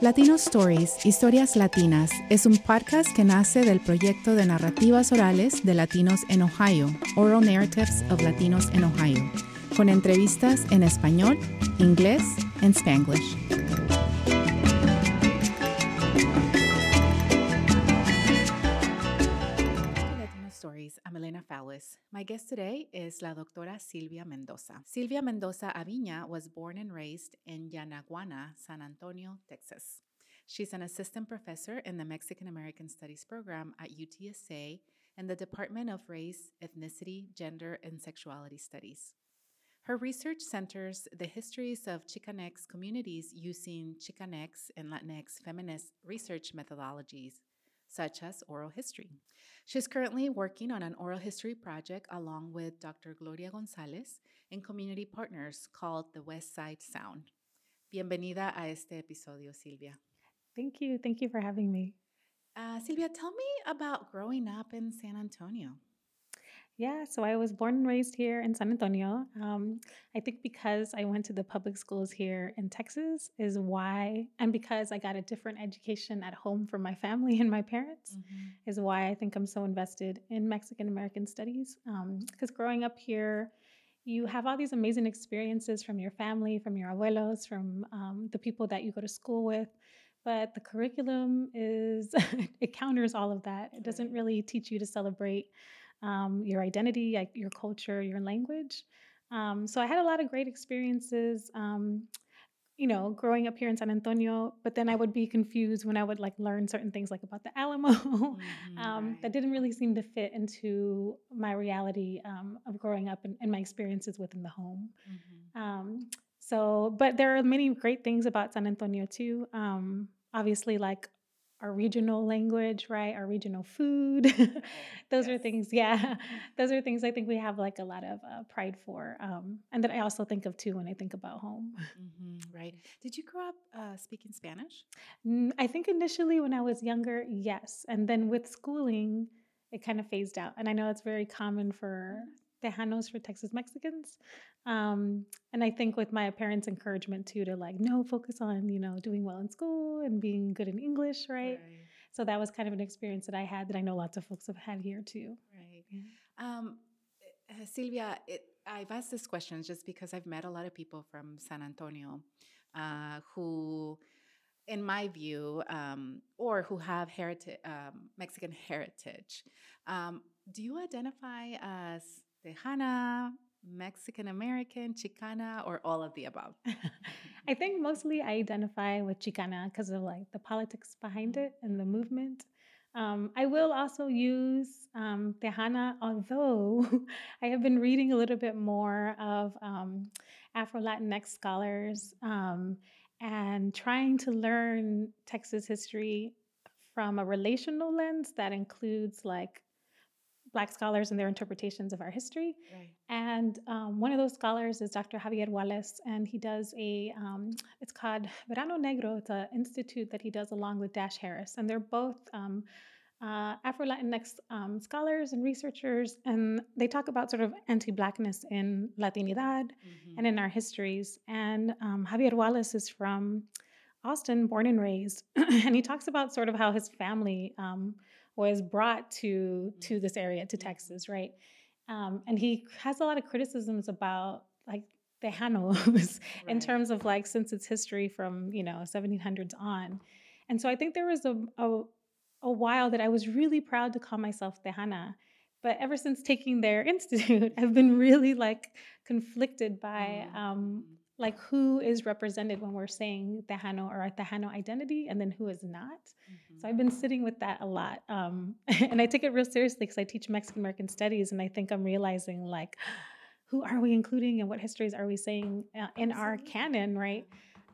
Latino Stories, Historias Latinas, es un podcast que nace del proyecto de narrativas orales de latinos en Ohio, Oral Narratives of Latinos in Ohio, con entrevistas en español, inglés y spanglish. Guest today is la doctora Silvia Mendoza. Silvia Mendoza Aviña was born and raised in Yanaguana, San Antonio, Texas. She's an assistant professor in the Mexican American Studies program at UTSA and the Department of Race, Ethnicity, Gender, and Sexuality Studies. Her research centers the histories of Chicanx communities using Chicanx and Latinx feminist research methodologies, such as oral history. She's currently working on an oral history project along with Dr. Gloria Gonzalez and community partners called the West Side Sound. Bienvenida a este episodio, Silvia. Thank you. Thank you for having me. Uh, Silvia, tell me about growing up in San Antonio. Yeah, so I was born and raised here in San Antonio. Um, I think because I went to the public schools here in Texas is why, and because I got a different education at home from my family and my parents, mm-hmm. is why I think I'm so invested in Mexican American studies. Because um, growing up here, you have all these amazing experiences from your family, from your abuelos, from um, the people that you go to school with. But the curriculum is, it counters all of that. It doesn't really teach you to celebrate um, your identity, like your culture, your language. Um, so I had a lot of great experiences, um, you know, growing up here in San Antonio. But then I would be confused when I would like learn certain things, like about the Alamo, mm-hmm, um, right. that didn't really seem to fit into my reality um, of growing up and, and, my experiences within the home. Mm-hmm. Um, so, but there are many great things about San Antonio too. obviously, like our regional language, right? Our regional food. those yes. are things, yeah. Those are things I think we have like a lot of uh, pride for, um, and that I also think of too when I think about home. Mm-hmm, right. Did you grow up uh, speaking Spanish? I think initially when I was younger, yes, and then with schooling, it kind of phased out. And I know it's very common for Tejanos for Texas Mexicans. Um, and I think with my parents' encouragement too to like, no, focus on, you know, doing well in school and being good in English, right? right. So that was kind of an experience that I had that I know lots of folks have had here too. Right. Um, uh, Silvia, it, I've asked this question just because I've met a lot of people from San Antonio uh, who, in my view, um, or who have heritage, um, Mexican heritage. Um, do you identify as Tejana, Mexican American, Chicana, or all of the above? I think mostly I identify with Chicana because of like the politics behind it and the movement. Um, I will also use um, Tejana, although I have been reading a little bit more of um, Afro Latinx scholars um, and trying to learn Texas history from a relational lens that includes like Black scholars and their interpretations of our history. Right. And um, one of those scholars is Dr. Javier Wallace, and he does a, um, it's called Verano Negro. It's an institute that he does along with Dash Harris. And they're both um, uh, Afro Latinx um, scholars and researchers, and they talk about sort of anti Blackness in Latinidad mm-hmm. and in our histories. And um, Javier Wallace is from Austin, born and raised. and he talks about sort of how his family um, was brought to to this area to Texas, right? Um, and he has a lot of criticisms about like Tejanos right. in terms of like since its history from you know 1700s on. And so I think there was a, a a while that I was really proud to call myself Tejana. But ever since taking their institute, I've been really like conflicted by mm. um, like who is represented when we're saying Tejano or a Tejano identity and then who is not. Mm-hmm. So I've been sitting with that a lot. Um, and I take it real seriously because I teach Mexican American studies and I think I'm realizing like, who are we including and what histories are we saying uh, in our canon, right?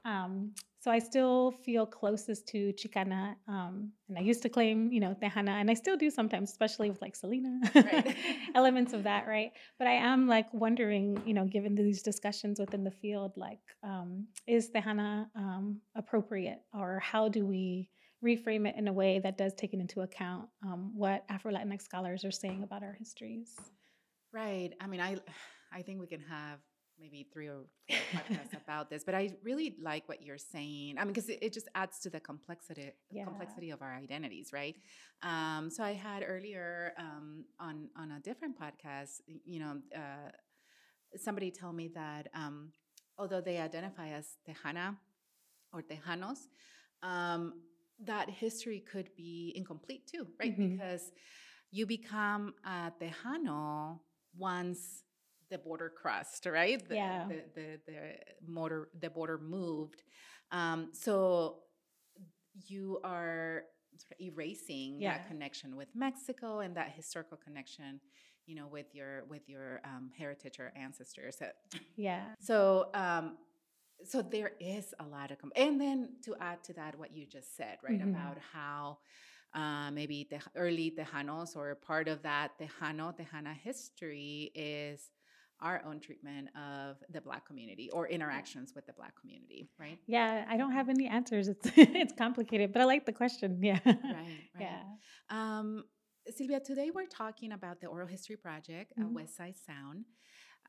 Um, so I still feel closest to Chicana. Um, and I used to claim, you know, Tejana, and I still do sometimes, especially with like Selena, right. elements of that, right? But I am like wondering, you know, given these discussions within the field, like, um, is Tejana um, appropriate or how do we reframe it in a way that does take into account um, what Afro Latinx scholars are saying about our histories? Right. I mean, I, I think we can have maybe three or four podcasts about this, but I really like what you're saying. I mean, because it, it, just adds to the complexity yeah. complexity of our identities, right? Um, so I had earlier um, on on a different podcast, you know, uh, somebody tell me that um, although they identify as Tejana or Tejanos, um, that history could be incomplete too, right? Mm-hmm. Because you become a Tejano once the border crossed, right? The, yeah. The, the, the, motor, the border moved. Um, so you are sort of erasing yeah. that connection with Mexico and that historical connection, you know, with your with your um, heritage or ancestors. Yeah. So um, so there is a lot of, com- and then to add to that, what you just said, right, mm-hmm. about how uh, maybe the early Tejanos or part of that Tejano, Tejana history is our own treatment of the black community or interactions with the black community right? Yeah i don't have any answers. It's it's complicated but i like the question. Yeah. Right, right. yeah. Um, Silvia, today we're talking about the Oral History Project mm-hmm. at West Side Sound,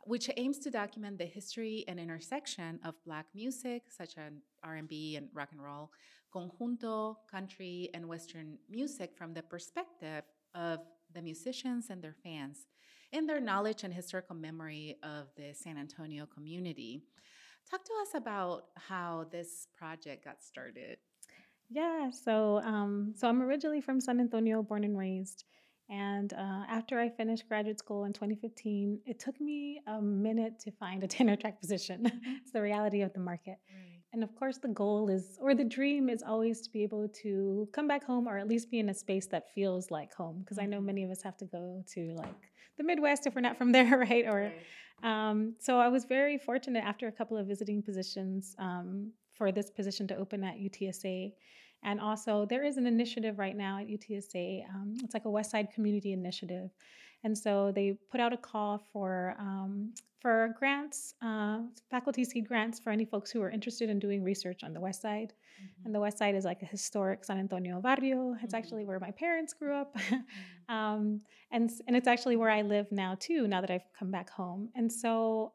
which aims to document the history and intersection of Black music, such as R&B and rock and roll, conjunto, country, and Western music from the perspective of the musicians and their fans and their knowledge and historical memory of the San Antonio community. Talk to us about how this project got started. Yeah, so um, so I'm originally from San Antonio, born and raised. And uh, after I finished graduate school in 2015, it took me a minute to find a tenure track position. Mm-hmm. it's the reality of the market. Right. And of course, the goal is, or the dream is always to be able to come back home or at least be in a space that feels like home. Because. I know mm-hmm. many of us have to go to like the Midwest if we're not from there, right? Or. Um, so I was very fortunate after a couple of visiting positions um, for this position to open at UTSA. And also, there is an initiative right now at UTSA. Um, it's like a West Side Community Initiative, and so they put out a call for um, for grants, uh, faculty seed grants for any folks who are interested in doing research on the West Side. Mm-hmm. And the West Side is like a historic San Antonio barrio. It's mm-hmm. actually where my parents grew up, mm-hmm. um, and and it's actually where I live now too. Now that I've come back home, and so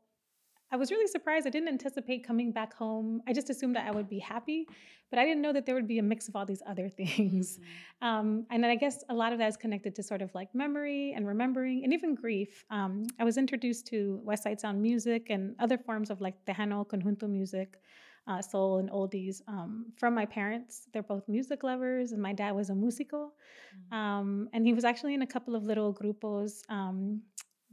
I was really surprised. I didn't anticipate coming back home. I just assumed that I would be happy, but I didn't know that there would be a mix of all these other things. Mm-hmm. Um, and then I guess a lot of that is connected to sort of like memory and remembering and even grief. Um, I was introduced to West Side Sound music and other forms of like Tejano conjunto music. Uh, soul and oldies um, from my parents. They're both music lovers, and my dad was a musico. Mm-hmm. Um, and he was actually in a couple of little grupos um,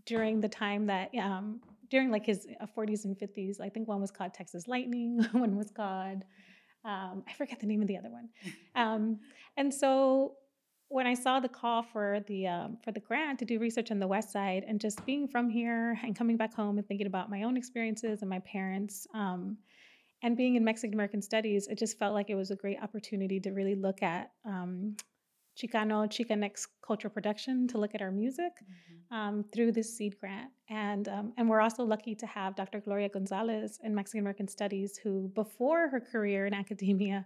during the time that um, during like his 40s uh, and 50s. I think one was called Texas Lightning, one was called, um, I forget the name of the other one. Um, and so when I saw the call for the um, for the grant to do research on the West Side, and just being from here and coming back home and thinking about my own experiences and my parents, um, and being in Mexican American Studies, it just felt like it was a great opportunity to really look at um, Chicano, Chicanx cultural production to look at our music mm-hmm. um, through this seed grant. And, um, and we're also lucky to have Dr. Gloria Gonzalez in Mexican American Studies, who before her career in academia,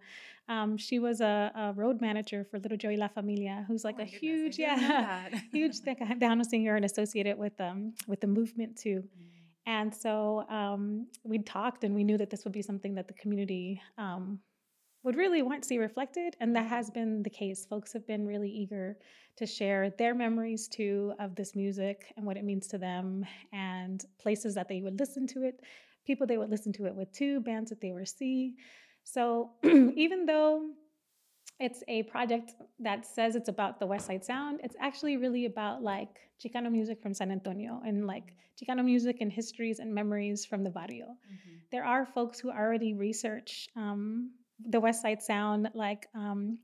um, she was a, a, road manager for Little Joe y La Familia, who's like oh a goodness, huge, yeah, huge Tejano singer and associated with, um, with the movement too. Mm-hmm. And so um, we talked and we knew that this would be something that the community um, would really want to see reflected. And that has been the case. Folks have been really eager to share their memories too of this music and what it means to them and places that they would listen to it, people they would listen to it with too, bands that they would see. So even though it's a project that says it's about the West Side Sound. It's actually really about like Chicano music from San Antonio and like Chicano music and histories and memories from the barrio. Mm-hmm. There are folks who already research um, the West Side Sound, like um,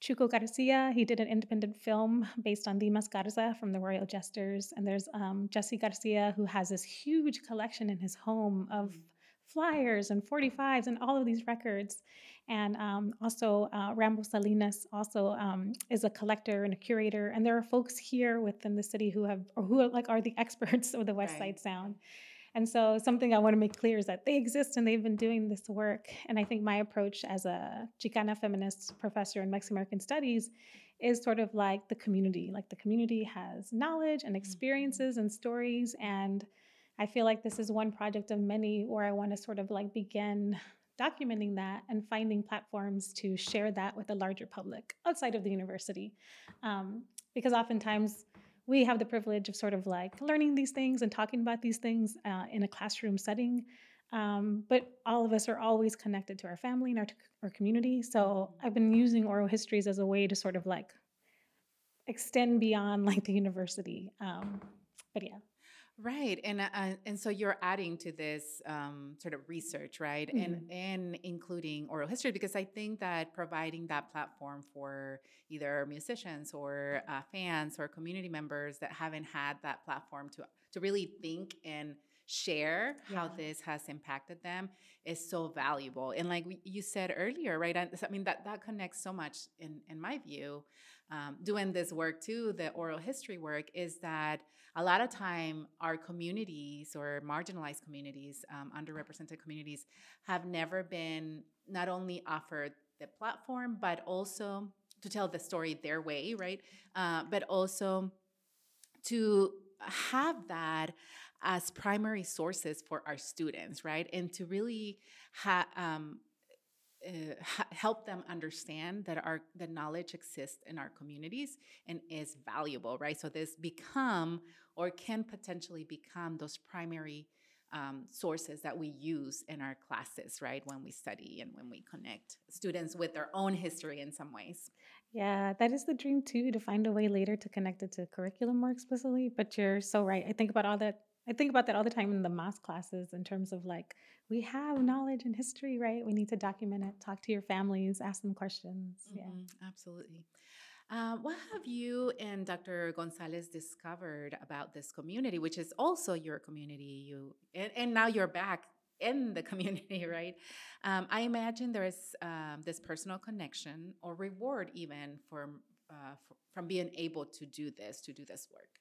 Chuco Garcia, he did an independent film based on Dimas Garza from the Royal Jesters. And there's um, Jesse Garcia, who has this huge collection in his home of flyers and 45s and all of these records. And um, also, uh, Rambo Salinas also um, is a collector and a curator. And there are folks here within the city who have, or who are like are the experts of the West right. Side Sound. And so, something I want to make clear is that they exist and they've been doing this work. And I think my approach as a Chicana feminist professor in Mexican American Studies is sort of like the community. Like the community has knowledge and mm-hmm. experiences and stories. And I feel like this is one project of many where I want to sort of like begin documenting that and finding platforms to share that with the larger public outside of the university. Um, because oftentimes we have the privilege of sort of like learning these things and talking about these things uh, in a classroom setting. Um, but all of us are always connected to our family and our, our community. So I've been using oral histories as a way to sort of like extend beyond like the university. Um, but yeah. Right, and uh, and so you're adding to this um, sort of research, right, mm-hmm. and and including oral history because I think that providing that platform for either musicians or uh, fans or community members that haven't had that platform to to really think and share yeah. how this has impacted them is so valuable. And like you said earlier, right? I, mean that that connects so much in in my view. Um, doing this work too, the oral history work, is that a lot of time our communities or marginalized communities, um, underrepresented communities, have never been not only offered the platform but also to tell the story their way, right? Uh, but also to have that as primary sources for our students, right? And to really ha- um, uh, help them understand that our the knowledge exists in our communities and is valuable, right? So this become or can potentially become those primary um, sources that we use in our classes, right? When we study and when we connect students with their own history in some ways. Yeah, that is the dream too, to find a way later to connect it to curriculum more explicitly. But you're so right. I think about all that I think about that all the time in the math classes in terms of like, we have knowledge and history, right? We need to document it, talk to your families, ask them questions. Mm-hmm, yeah. Absolutely. Uh, what have you and Dr. Gonzalez discovered about this community, which is also your community? You and, and now you're back in the community, right? Um, I imagine there is um, this personal connection or reward even from uh, from being able to do this, to do this work.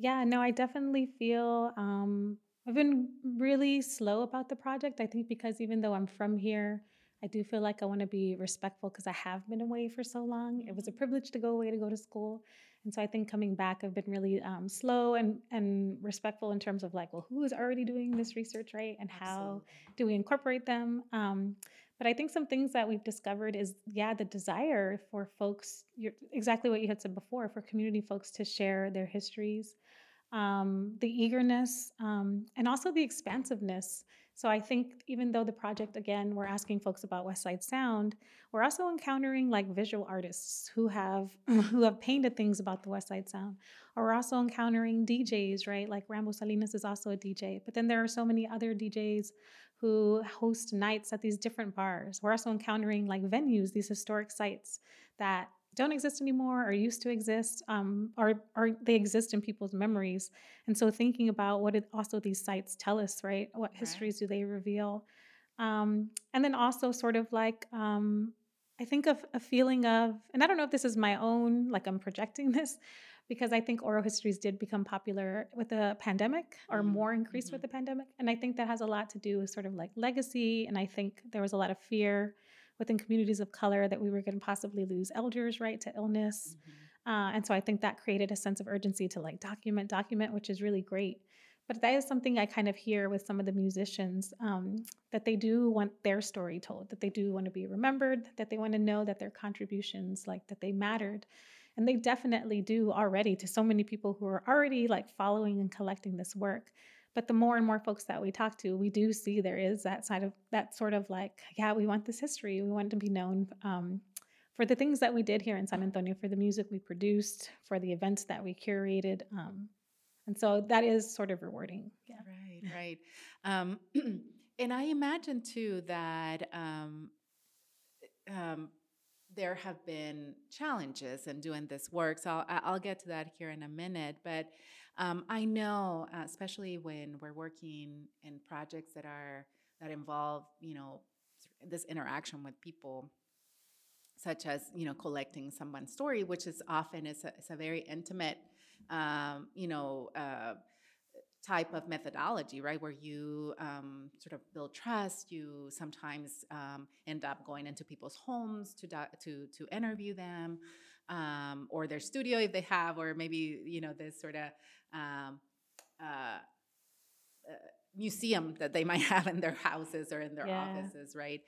Yeah, no, I definitely feel um, I've been really slow about the project. I think because even though I'm from here, I do feel like I want to be respectful because I have been away for so long. It was a mm-hmm. privilege to go away to go to school. And so I think coming back, I've been really um, slow and, and respectful in terms of like, well, who is already doing this research, right? And how Absolutely. do we incorporate them? Um, but I think some things that we've discovered is, yeah, the desire for folks, exactly what you had said before, for community folks to share their histories, um, the eagerness, um, and also the expansiveness. So I think even though the project, again, we're asking folks about West Side Sound, we're also encountering like visual artists who have who have painted things about the West Side Sound. Or we're also encountering DJs, right? Like Rambo Salinas is also a DJ. But then there are so many other DJs who host nights at these different bars. We're also encountering like venues, these historic sites that don't exist anymore or used to exist um, or, or they exist in people's memories. And so thinking about what also these sites tell us right? What histories do they reveal? Um, and then also sort of like um, i think of a feeling of and i don't know if this is my own like i'm projecting this because i think oral histories did become popular with the pandemic or mm-hmm. more increased mm-hmm. with the pandemic and i think that has a lot to do with sort of like legacy and i think there was a lot of fear within communities of color that we were going to possibly lose elders, right, to illness. Mm-hmm. Uh, and so I think that created a sense of urgency to like document, document, which is really great. But that is something I kind of hear with some of the musicians um, that they do want their story told, that they do want to be remembered, that they want to know that their contributions, like that they mattered. And they definitely do already to so many people who are already like following and collecting this work. But the more and more folks that we talk to, we do see there is that side of that sort of like, yeah, we want this history. We want to be known um, for the things that we did here in San Antonio, for the music we produced, for the events that we curated. Um, and so that is sort of rewarding. Yeah. Right, right. Um, and I imagine too that um, um, there have been challenges in doing this work. So I'll, I'll get to that here in a minute. But um, I know, uh, especially when we're working in projects that are that involve, you know, this interaction with people, such as you know collecting someone's story, which is often is a, a very intimate, um, you know. Uh, type of methodology, right? Where you um, sort of build trust. You sometimes um, end up going into people's homes to to to interview them, um, or their studio if they have, or maybe you know this sort of um, uh, uh, museum that they might have in their houses or in their Yeah. offices, right?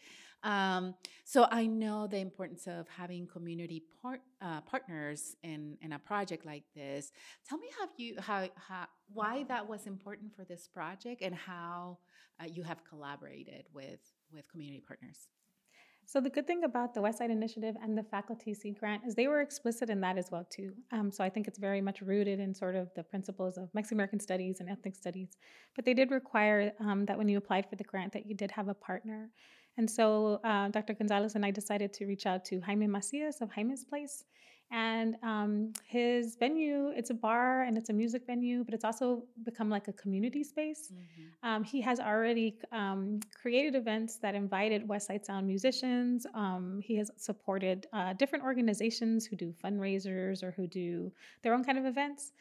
Um, so I know the importance of having community uh, partners in in a project like this. Tell me how you how, how why that was important for this project and how uh, you have collaborated with with community partners. So the good thing about the West Side Initiative and the Faculty Seed Grant is they were explicit in that as well too. Um, so I think it's very much rooted in sort of the principles of Mexican American studies and ethnic studies. But they did require um, that when you applied for the grant that you did have a partner. And so uh, Dr. Gonzalez and I decided to reach out to Jaime Macias of Jaime's Place. And um, his venue, it's a bar and it's a music venue, but it's also become like a community space. Um, he has already um, created events that invited West Side Sound musicians. Um, he has supported uh, different organizations who do fundraisers or who do their own kind of events.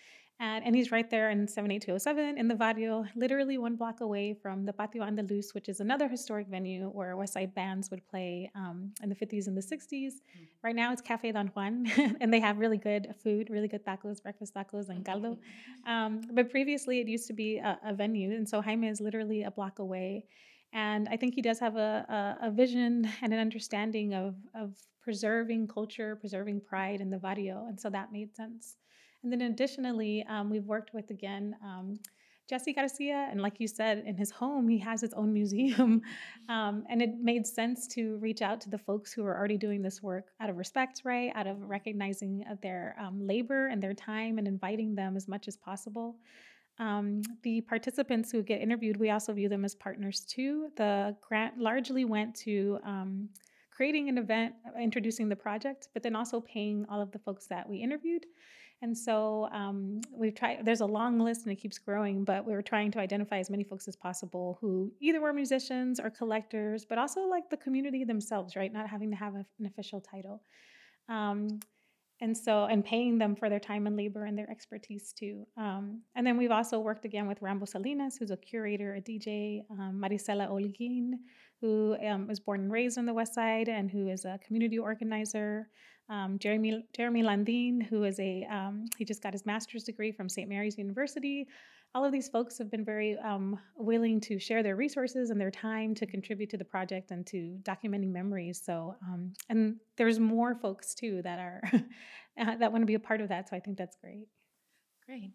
And, and he's right there in 78207 in the Barrio, literally one block away from the Patio Andaluz, which is another historic venue where West Side bands would play um, in the 50s and the 60s. Right now it's Cafe Don Juan, and they have really good food, really good tacos, breakfast tacos, and caldo. Um, but previously, it used to be a, a venue, and so Jaime is literally a block away. And I think he does have a, a, a vision and an understanding of, of preserving culture, preserving pride in the barrio, and so that made sense. And then additionally, um, we've worked with again um, Jesse Garcia, and like you said, in his home, he has his own museum. Um, and it made sense to reach out to the folks who are already doing this work out of respect, right? Out of recognizing their um, labor and their time and inviting them as much as possible. Um, the participants who get interviewed, we also view them as partners too. The grant largely went to um, creating an event, uh, introducing the project, but then also paying all of the folks that we interviewed. And so um, we've tried, there's a long list and it keeps growing, but we were trying to identify as many folks as possible who either were musicians or collectors, but also like the community themselves, right? Not having to have a, an official title. Um, and so, and paying them for their time and labor and their expertise too. Um, and then we've also worked again with Rambo Salinas, who's a curator, a DJ, um, Marisela Olguin, who um, was born and raised on the West Side and who is a community organizer. Um, Jeremy Jeremy Landin, who is a um, he just got his master's degree from St. Mary's University. All of these folks have been very um, willing to share their resources and their time to contribute to the project and to documenting memories. So, um, and there's more folks too that are that want to be a part of that. So I think that's great. Great.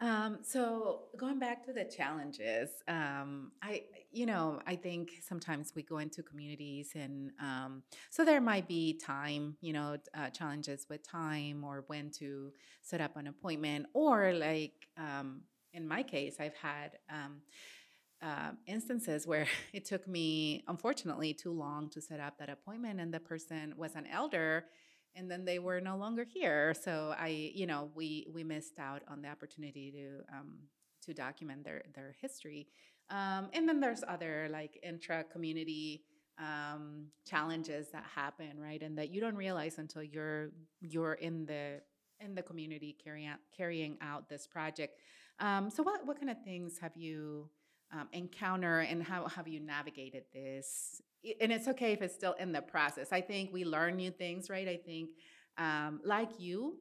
Um, so going back to the challenges, um, I, you know, I think sometimes we go into communities and um, so there might be time, you know, uh, challenges with time or when to set up an appointment, or like um, in my case, I've had. Um, uh, instances where it took me, unfortunately, too long to set up that appointment, and the person was an elder and then they were no longer here. So I, you know, we we missed out on the opportunity to um, to document their their history. Um, and then there's other like intra community um, challenges that happen, right? And that you don't realize until you're you're in the in the community carrying out carrying out this project. Um, so what what kind of things have you um, encounter and how have you navigated this and it's okay if it's still in the process i think we learn new things right i think um, like you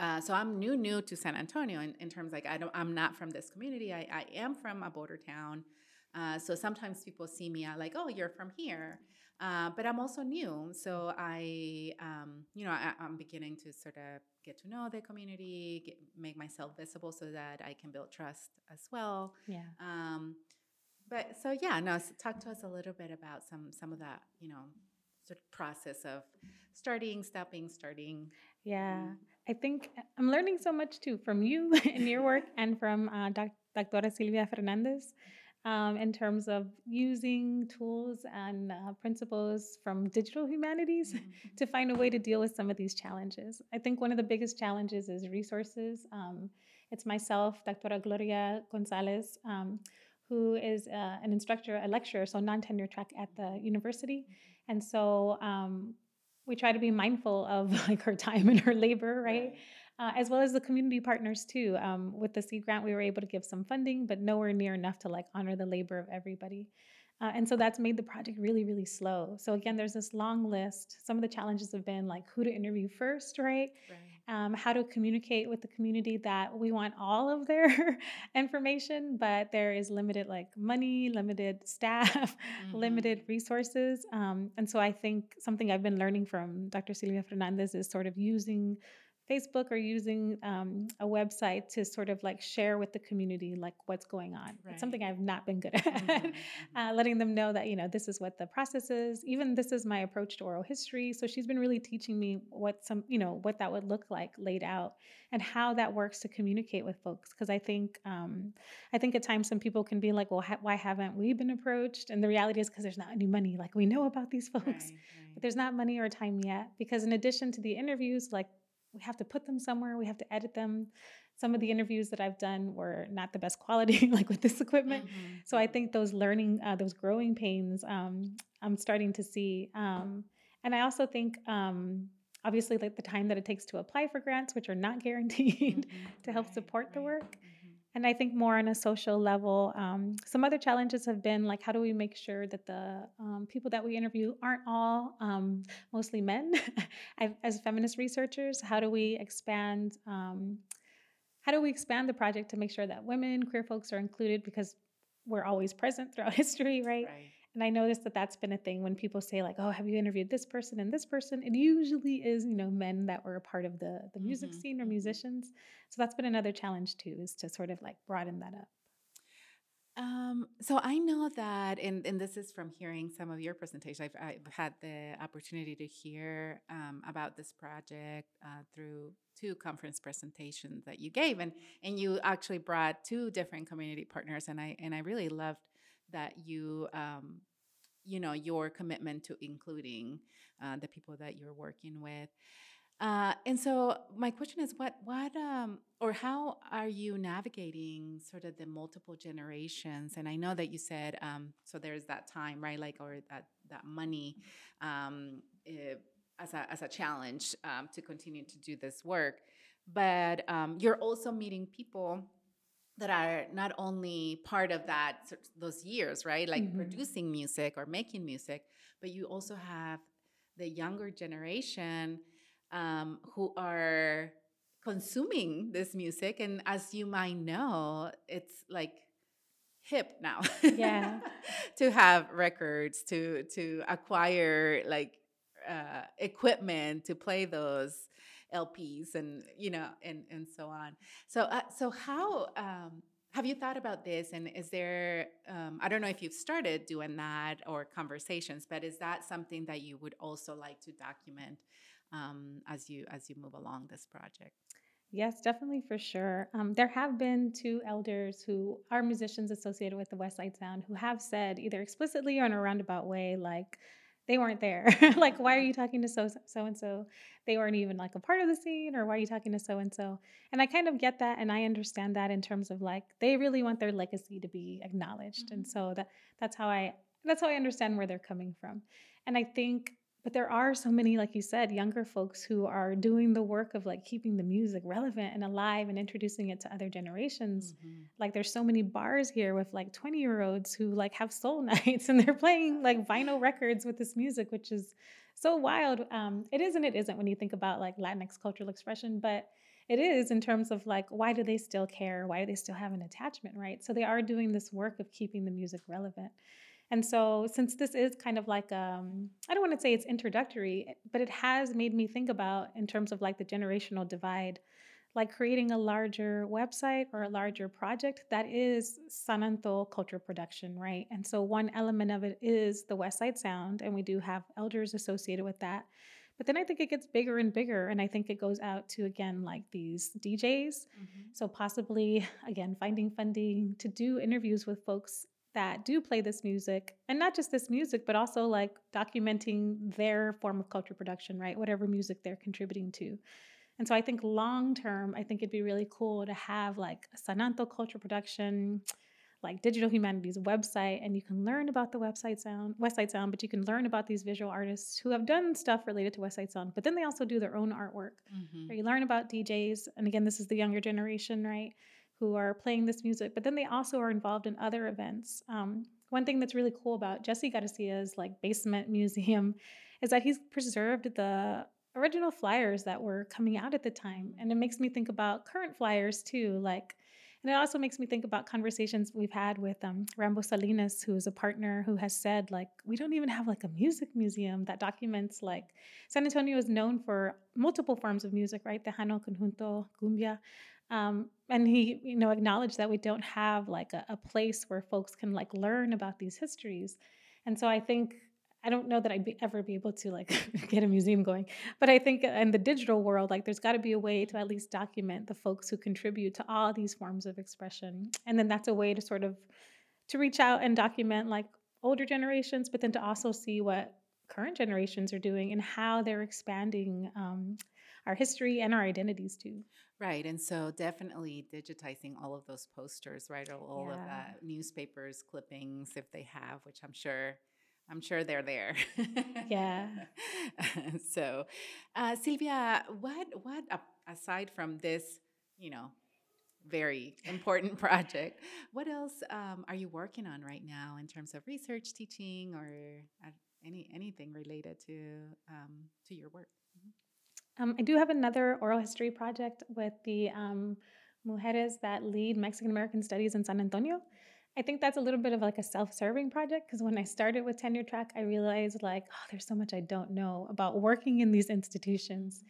uh, so i'm new new to san antonio in, in terms like i don't i'm not from this community i, I am from a border town uh, so sometimes people see me uh, like oh you're from here uh, but i'm also new so i um, you know I, i'm beginning to sort of get to know the community get, make myself visible so that i can build trust as well Yeah. um, but so yeah, no. So talk to us a little bit about some some of that, you know, sort of process of starting, stopping, starting. Yeah, Mm. I think uh, I'm learning so much too from you and your work and from uh, doc- Dr. Silvia Fernandez um, in terms of using tools and uh, principles from digital humanities Mhm. to find a way to deal with some of these challenges. I think one of the biggest challenges is resources. Um, it's myself, Dr. Gloria Gonzalez, um, who is uh, an instructor, a lecturer, so non tenure track at the university. And so um, we try to be mindful of like her time and her labor, right? uh, as well as the community partners too. Um, with the seed grant, we were able to give some funding, but nowhere near enough to like honor the labor of everybody. Uh, and so that's made the project really, really slow. So again, there's this long list. Some of the challenges have been like who to interview first, right? right. Um, how to communicate with the community that we want all of their information, but there is limited like money, limited staff, mm-hmm. limited resources. Um, and so I think something I've been learning from Dr. Silvia Fernandez is sort of using Facebook or using um, a website to sort of like share with the community like what's going on. Right. It's something I've not been good at, mm-hmm, mm-hmm. uh, letting them know that you know this is what the process is. Even this is my approach to oral history. So she's been really teaching me what some you know what that would look like laid out and how that works to communicate with folks. Because I think um, I think at times some people can be like, well, ha- why haven't we been approached? And the reality is because there's not any money. Like we know about these folks, right, right. but there's not money or time yet. Because in addition to the interviews, like we have to put them somewhere, we have to edit them. Some of the interviews that I've done were not the best quality, like with this equipment. Mm-hmm. So I think those learning, uh, those growing pains, um, I'm starting to see. Um, and I also think, um, obviously, like the time that it takes to apply for grants, which are not guaranteed mm-hmm. to help support right. the work. And I think more on a social level, um, some other challenges have been like, how do we make sure that the um, people that we interview aren't all um, mostly men? As feminist researchers, how do we expand? Um, how do we expand the project to make sure that women, queer folks are included because we're always present throughout history, right? right. And I noticed that that's been a thing when people say like, "Oh, have you interviewed this person and this person?" It usually is, you know, men that were a part of the the music mm-hmm. scene or mm-hmm. musicians. So that's been another challenge too, is to sort of like broaden that up. Um, so I know that, and, and this is from hearing some of your presentation. I've, I've had the opportunity to hear um, about this project uh, through two conference presentations that you gave, and and you actually brought two different community partners, and I and I really loved that you um, you know your commitment to including uh, the people that you're working with. Uh, and so my question is what what um, or how are you navigating sort of the multiple generations? And i know that you said um, so there's that time right like or that that money um, it, as a, as a challenge um, to continue to do this work. But um, you're also meeting people that are not only part of that those years right? Like mm-hmm. producing music or making music but you also have the younger generation um, who are consuming this music. And as you might know it's like hip now yeah. to have records to to acquire like uh, equipment to play those LPs and you know and and so on. So uh, so how um, have you thought about this? And is there um, I don't know if you've started doing that or conversations, but is that something that you would also like to document um, as you as you move along this project? Yes, definitely for sure. Um, there have been two elders who are musicians associated with the West Side Sound who have said either explicitly or in a roundabout way, like they weren't there. like, why are you talking to so so and so? They weren't even like a part of the scene, or why are you talking to so and so? And I kind of get that, and I understand that in terms of like they really want their legacy to be acknowledged, mm-hmm. and so that that's how I that's how I understand where they're coming from. And I think but there are so many like you said younger folks who are doing the work of like keeping the music relevant and alive and introducing it to other generations. Mm-hmm. like there's so many bars here with like 20 year olds who like have soul nights and they're playing like vinyl records with this music which is so wild. Um, it is and it isn't when you think about like latinx cultural expression but it is in terms of like why do they still care? Why do they still have an attachment right? So they are doing this work of keeping the music relevant and so, since this is kind of like, um, I don't want to say it's introductory, but it has made me think about, in terms of like the generational divide, like creating a larger website or a larger project that is San Anto culture production, right? And so, one element of it is the West Side Sound, and we do have elders associated with that. But then I think it gets bigger and bigger, and I think it goes out to again like these DJs. Mm-hmm. So, possibly again, finding funding to do interviews with folks that do play this music and not just this music but also like documenting their form of culture production right whatever music they're contributing to and so i think long term i think it'd be really cool to have like a San Anto culture production like Digital Humanities website, and you can learn about the website sound, West Side Sound, but you can learn about these visual artists who have done stuff related to West Side Sound, but then they also do their own artwork. Mm-hmm. you learn about DJs, and again, this is the younger generation, right, who are playing this music, but then they also are involved in other events. Um, one thing that's really cool about Jesse Garcia's like basement museum is that he's preserved the original flyers that were coming out at the time, and it makes me think about current flyers too, like and it also makes me think about conversations we've had with um, Rambo Salinas, who is a partner who has said, like, we don't even have like a music museum that documents like San Antonio is known for multiple forms of music, right? Tejano, conjunto, cumbia. Um, and he, you know, acknowledged that we don't have like a, a place where folks can like learn about these histories. And so I think I don't know that I'd be, ever be able to like get a museum going, but I think in the digital world, like there's got to be a way to at least document the folks who contribute to all these forms of expression, and then that's a way to sort of to reach out and document like older generations, but then to also see what current generations are doing and how they're expanding um, our history and our identities too. Right, and so definitely digitizing all of those posters, right, all yeah. of that newspapers clippings if they have, which I'm sure I'm sure they're there. yeah. so, uh, Sylvia, what what aside from this, you know, very important project, what else um, are you working on right now in terms of research, teaching, or uh, any anything related to um, to your work? Mm-hmm. Um, I do have another oral history project with the um, mujeres that lead Mexican American Studies in San Antonio. I think that's a little bit of like a self-serving project because when I started with tenure track, I realized like, oh, there's so much I don't know about working in these institutions.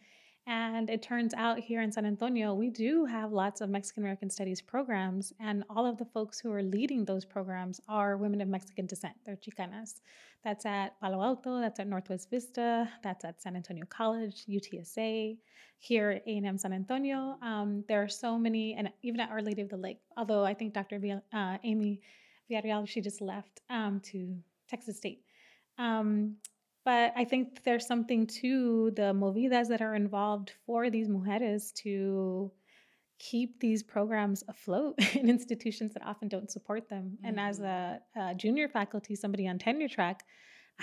And it turns out here in San Antonio, we do have lots of Mexican American studies programs, and all of the folks who are leading those programs are women of Mexican descent. They're Chicanas. That's at Palo Alto, that's at Northwest Vista, that's at San Antonio College, UTSA, here at A&M San Antonio. Um, there are so many, and even at Our Lady of the Lake, although I think Dr. Uh, Amy Villarreal, she just left um, to Texas State. Um, but I think there's something to the movidas that are involved for these mujeres to keep these programs afloat in institutions that often don't support them. Mm-hmm. And as mm-hmm. a, a, junior faculty, somebody on tenure track,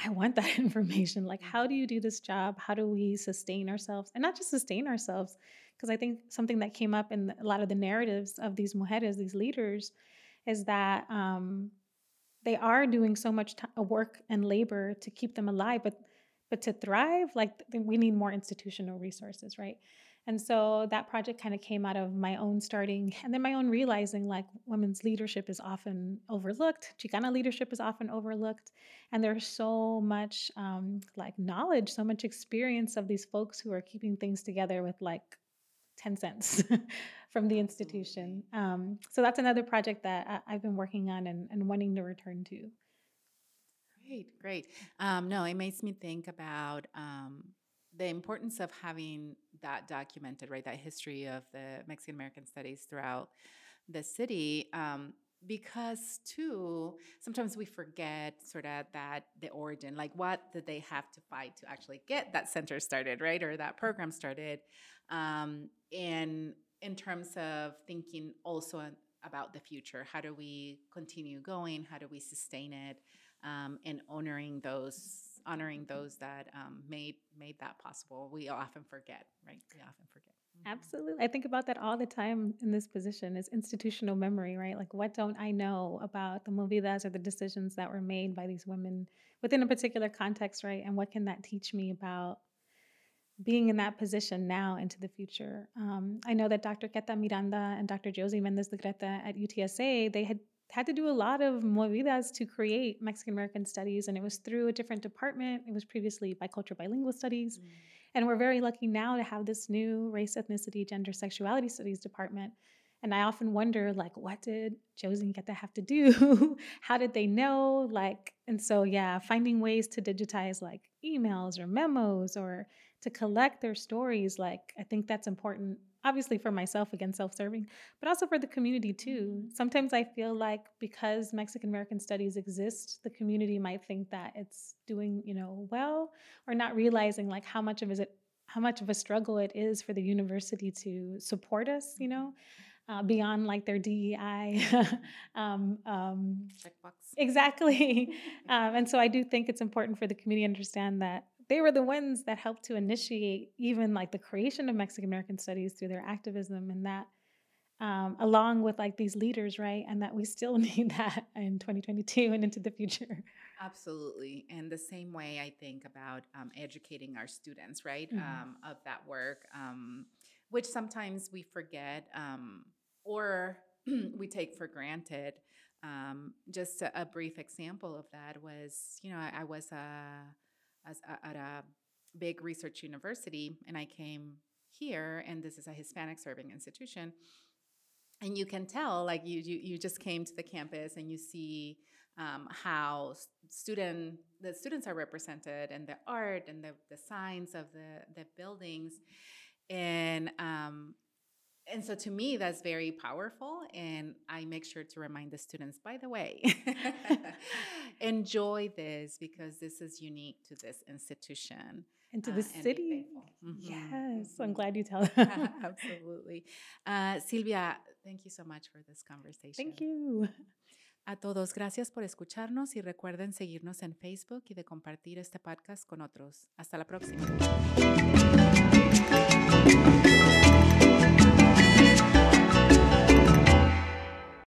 I want that information. Like, how do you do this job? How do we sustain ourselves? And not just sustain ourselves, because I think something that came up in a lot of the narratives of these mujeres, these leaders, is that um, they are doing so much t- work and labor to keep them alive, but but to thrive, like we need more institutional resources, right? And so that project kind of came out of my own starting and then my own realizing like women's leadership is often overlooked, Chicana leadership is often overlooked. And there's so much um, like knowledge, so much experience of these folks who are keeping things together with like 10 cents from the institution. Um, so that's another project that I, have been working on and, and wanting to return to. Great, great. Um, no, it makes me think about um, the importance of having that documented, right? That history of the Mexican American studies throughout the city. Um, because too sometimes we forget sort of that the origin like what did they have to fight to actually get that center started right or that program started um, in in terms of thinking also about the future how do we continue going how do we sustain it um, and honoring those honoring those that um, made made that possible. We often forget, right? We often forget. Absolutely. I think about that all the time in this position is institutional memory, right? Like what don't I know about the movidas or the decisions that were made by these women within a particular context, right? And what can that teach me about being in that position now into the future? Um, I know that Dr. Keta Miranda and Dr. Josie Mendez-Negrete at UTSA, they had had to do a lot of movidas to create Mexican American studies, and it was through a different department. It was previously bicultural bilingual studies. Mm. And we're very lucky now to have this new race, ethnicity, gender, sexuality studies department. And I often wonder, like, what did Josie and Keta have to do? How did they know? Like, and so, yeah, finding ways to digitize like emails or memos or to collect their stories, like, I think that's important obviously for myself again self-serving but also for the community too mm-hmm. sometimes i feel like because mexican american studies exist the community might think that it's doing you know well or not realizing like how much of is it how much of a struggle it is for the university to support us you know uh, beyond like their DEI. um, um, Checkbox. exactly. um, and so I do think it's important for the community to understand that they were the ones that helped to initiate even like the creation of Mexican American studies through their activism and that um, along with like these leaders, right? And that we still need that in 2022 and into the future. Absolutely. And the same way I think about um, educating our students, right, Mhm. um, of that work, um, which sometimes we forget um, or we take for granted. Um, just a, a brief example of that was, you know, I, I was uh, as a, at a big research university and I came here, and this is a Hispanic serving institution. And you can tell, like, you, you, you just came to the campus and you see um, how student the students are represented and the art and the, the signs of the, the buildings and um, and so to me that's very powerful and i make sure to remind the students by the way enjoy this because this is unique to this institution And to uh, the be city. Mhm, Yes, I'm mhm. glad you tell them. Absolutely. Uh, Silvia, thank you so much for this conversation. Thank you. A todos, gracias por escucharnos y recuerden seguirnos en Facebook y de compartir este podcast con otros. Hasta la próxima.